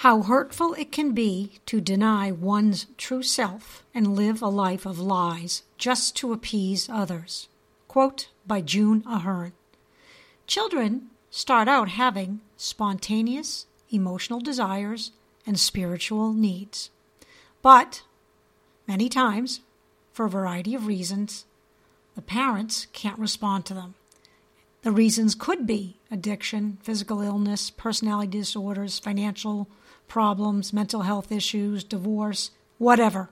how hurtful it can be to deny one's true self and live a life of lies just to appease others. Quote by June Ahern. Children start out having spontaneous emotional desires and spiritual needs. But many times, for a variety of reasons, the parents can't respond to them. The reasons could be addiction, physical illness, personality disorders, financial problems, mental health issues, divorce, whatever.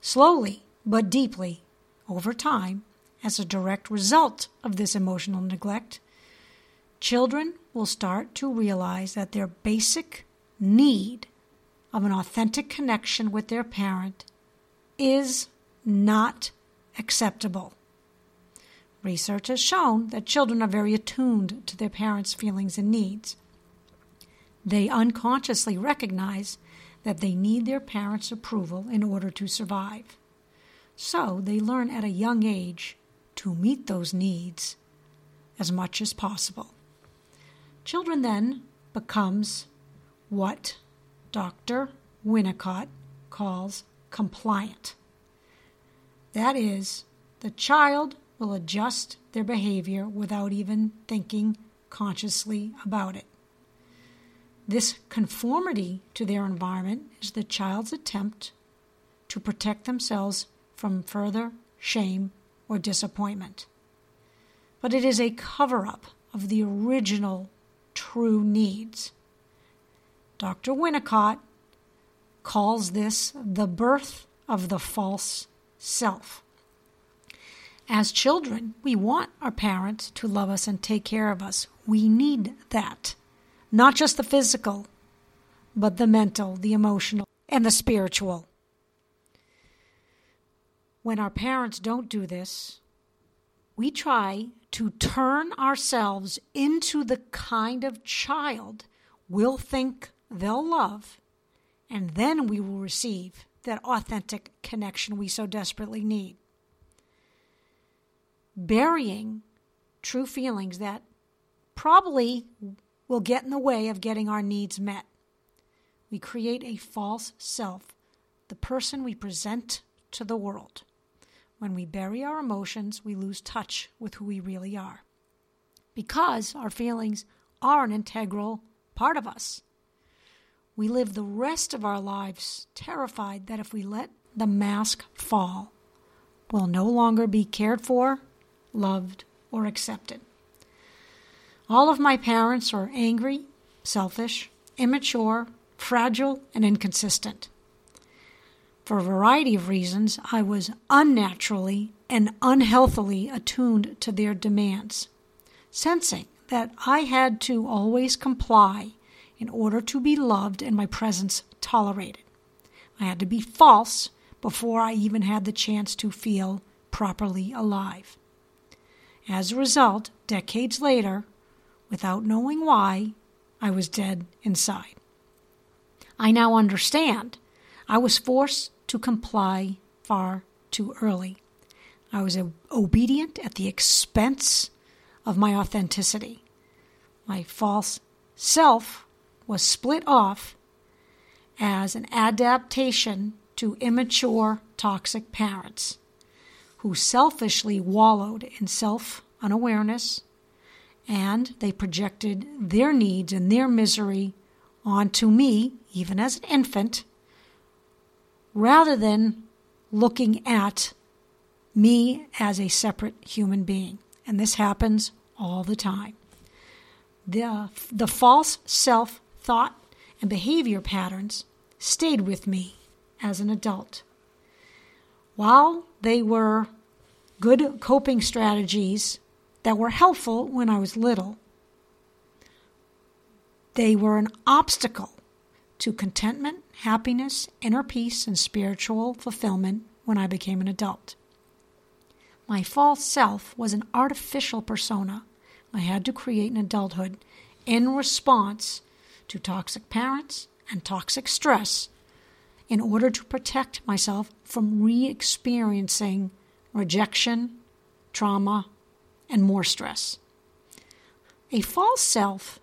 Slowly but deeply, over time, as a direct result of this emotional neglect, children will start to realize that their basic need of an authentic connection with their parent is not acceptable. Research has shown that children are very attuned to their parents' feelings and needs. They unconsciously recognize that they need their parents' approval in order to survive. So they learn at a young age to meet those needs as much as possible. Children then becomes what Dr. Winnicott calls compliant. That is, the child will adjust their behavior without even thinking consciously about it. This conformity to their environment is the child's attempt to protect themselves from further shame or disappointment. But it is a cover up of the original true needs. Dr. Winnicott calls this the birth of the false self. As children, we want our parents to love us and take care of us. We need that. Not just the physical, but the mental, the emotional, and the spiritual. When our parents don't do this, we try to turn ourselves into the kind of child we'll think they'll love, and then we will receive that authentic connection we so desperately need. Burying true feelings that probably will get in the way of getting our needs met. We create a false self, the person we present to the world. When we bury our emotions, we lose touch with who we really are. Because our feelings are an integral part of us. We live the rest of our lives terrified that if we let the mask fall, we'll no longer be cared for, loved, or accepted. All of my parents are angry, selfish, immature, fragile, and inconsistent. For a variety of reasons, I was unnaturally and unhealthily attuned to their demands, sensing that I had to always comply in order to be loved and my presence tolerated. I had to be false before I even had the chance to feel properly alive. As a result, decades later, without knowing why, I was dead inside. I now understand I was forced to comply far too early. I was obedient at the expense of my authenticity. My false self was split off as an adaptation to immature, toxic parents who selfishly wallowed in self unawareness and they projected their needs and their misery onto me, even as an infant, rather than looking at me as a separate human being. And this happens all the time. The, the false self thought and behavior patterns stayed with me as an adult. While they were good coping strategies that were helpful when I was little, they were an obstacle to contentment, happiness, inner peace, and spiritual fulfillment when I became an adult. My false self was an artificial persona I had to create in adulthood in response to toxic parents and toxic stress in order to protect myself from re experiencing rejection, trauma, and more stress. A false self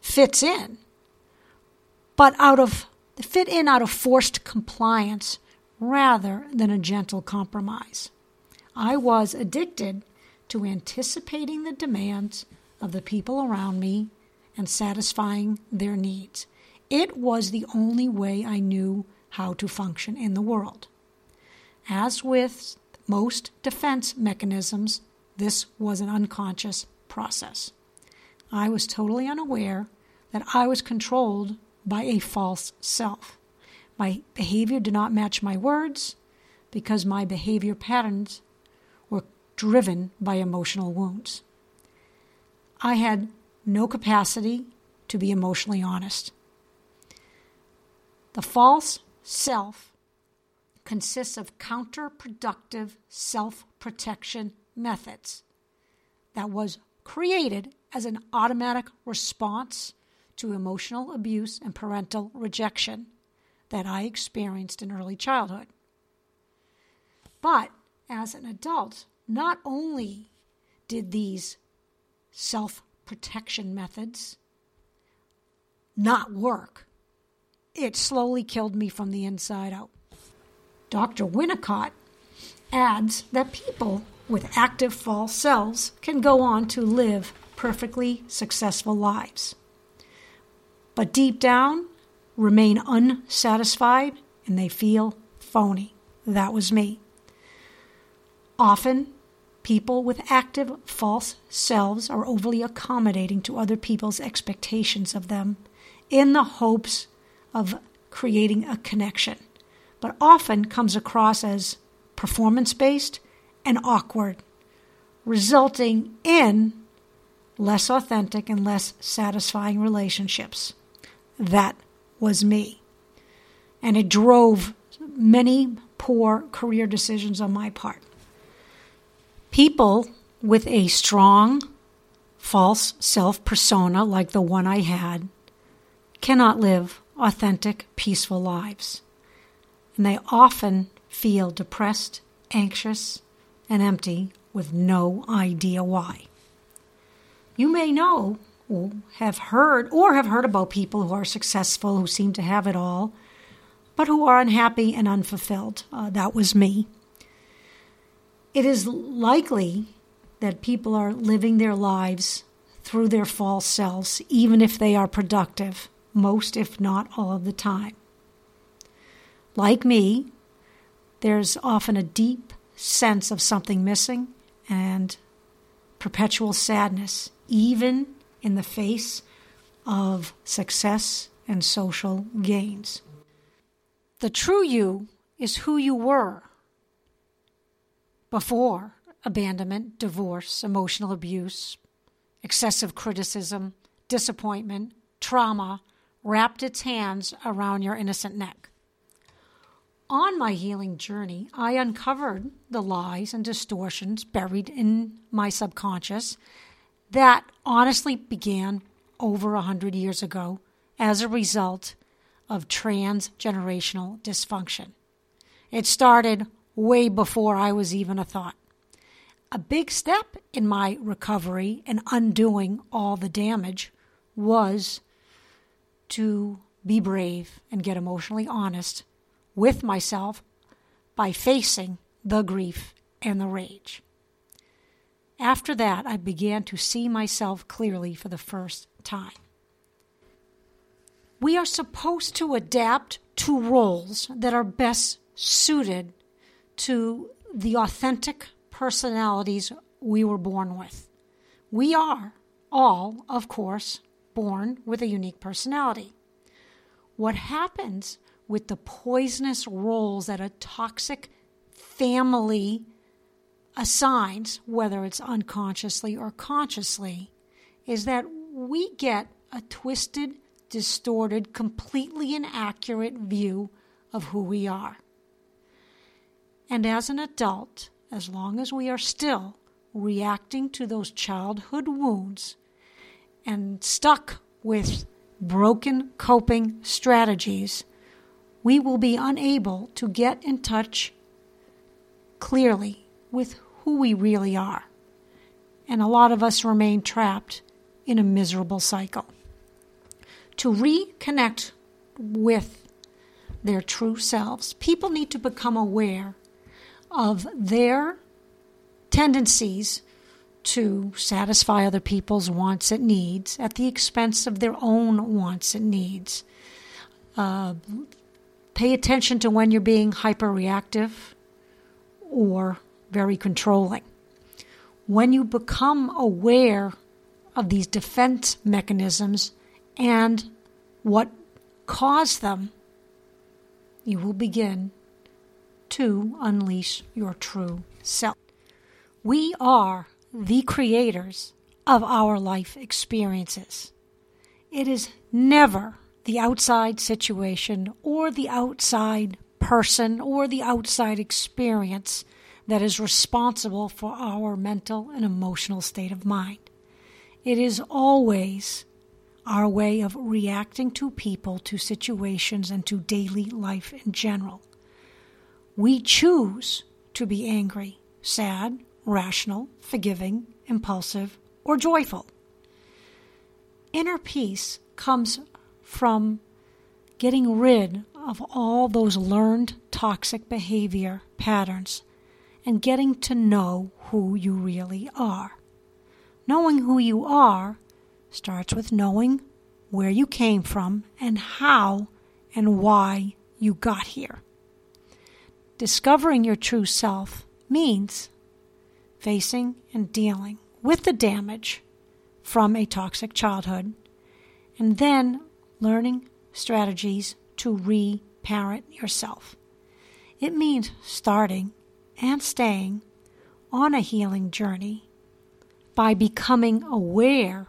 fits in but out of fit in out of forced compliance rather than a gentle compromise. I was addicted to anticipating the demands of the people around me and satisfying their needs. It was the only way I knew how to function in the world. As with most defense mechanisms, this was an unconscious process. I was totally unaware that I was controlled by a false self. My behavior did not match my words because my behavior patterns were driven by emotional wounds. I had no capacity to be emotionally honest. The false self consists of counterproductive self protection methods that was created as an automatic response to emotional abuse and parental rejection that I experienced in early childhood. But as an adult, not only did these self protection methods not work, it slowly killed me from the inside out. Dr. Winnicott adds that people with active false selves can go on to live perfectly successful lives. But deep down, remain unsatisfied and they feel phony. That was me. Often, people with active false selves are overly accommodating to other people's expectations of them in the hopes of creating a connection, but often comes across as performance based and awkward, resulting in less authentic and less satisfying relationships. That was me. And it drove many poor career decisions on my part. People with a strong false self persona, like the one I had, cannot live authentic, peaceful lives. And they often feel depressed, anxious, and empty with no idea why. You may know have heard or have heard about people who are successful, who seem to have it all, but who are unhappy and unfulfilled. Uh, that was me. It is likely that people are living their lives through their false selves, even if they are productive, most, if not all of the time. Like me, there's often a deep sense of something missing and perpetual sadness, even in the face of success and social gains. The true you is who you were before abandonment, divorce, emotional abuse, excessive criticism, disappointment, trauma wrapped its hands around your innocent neck. On my healing journey, I uncovered the lies and distortions buried in my subconscious that honestly began over a hundred years ago as a result of transgenerational dysfunction. It started way before I was even a thought. A big step in my recovery and undoing all the damage was to be brave and get emotionally honest with myself by facing the grief and the rage. After that, I began to see myself clearly for the first time. We are supposed to adapt to roles that are best suited to the authentic personalities we were born with. We are all, of course, born with a unique personality. What happens with the poisonous roles that a toxic family assigns, whether it's unconsciously or consciously, is that we get a twisted, distorted, completely inaccurate view of who we are. And as an adult, as long as we are still reacting to those childhood wounds and stuck with broken coping strategies, we will be unable to get in touch clearly with who we really are. And a lot of us remain trapped in a miserable cycle. To reconnect with their true selves. People need to become aware of their tendencies to satisfy other people's wants and needs at the expense of their own wants and needs. Uh, pay attention to when you're being hyperreactive or very controlling. When you become aware of these defense mechanisms and what caused them, you will begin to unleash your true self. We are the creators of our life experiences. It is never the outside situation or the outside person or the outside experience that is responsible for our mental and emotional state of mind. It is always our way of reacting to people, to situations, and to daily life in general. We choose to be angry, sad, rational, forgiving, impulsive, or joyful. Inner peace comes from getting rid of all those learned toxic behavior patterns and getting to know who you really are. Knowing who you are starts with knowing where you came from and how and why you got here. Discovering your true self means facing and dealing with the damage from a toxic childhood, and then learning strategies to reparent yourself. It means starting and staying on a healing journey by becoming aware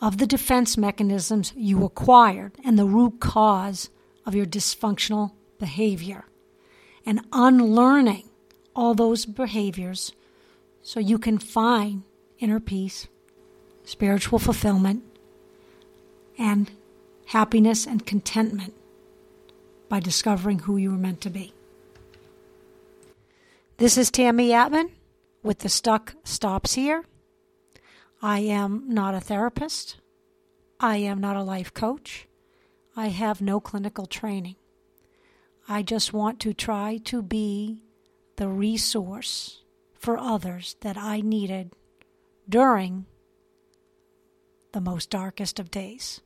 of the defense mechanisms you acquired and the root cause of your dysfunctional behavior and unlearning all those behaviors so you can find inner peace, spiritual fulfillment, and happiness and contentment by discovering who you were meant to be. This is Tammy Atman with The Stuck Stops Here. I am not a therapist. I am not a life coach. I have no clinical training. I just want to try to be the resource for others that I needed during the most darkest of days.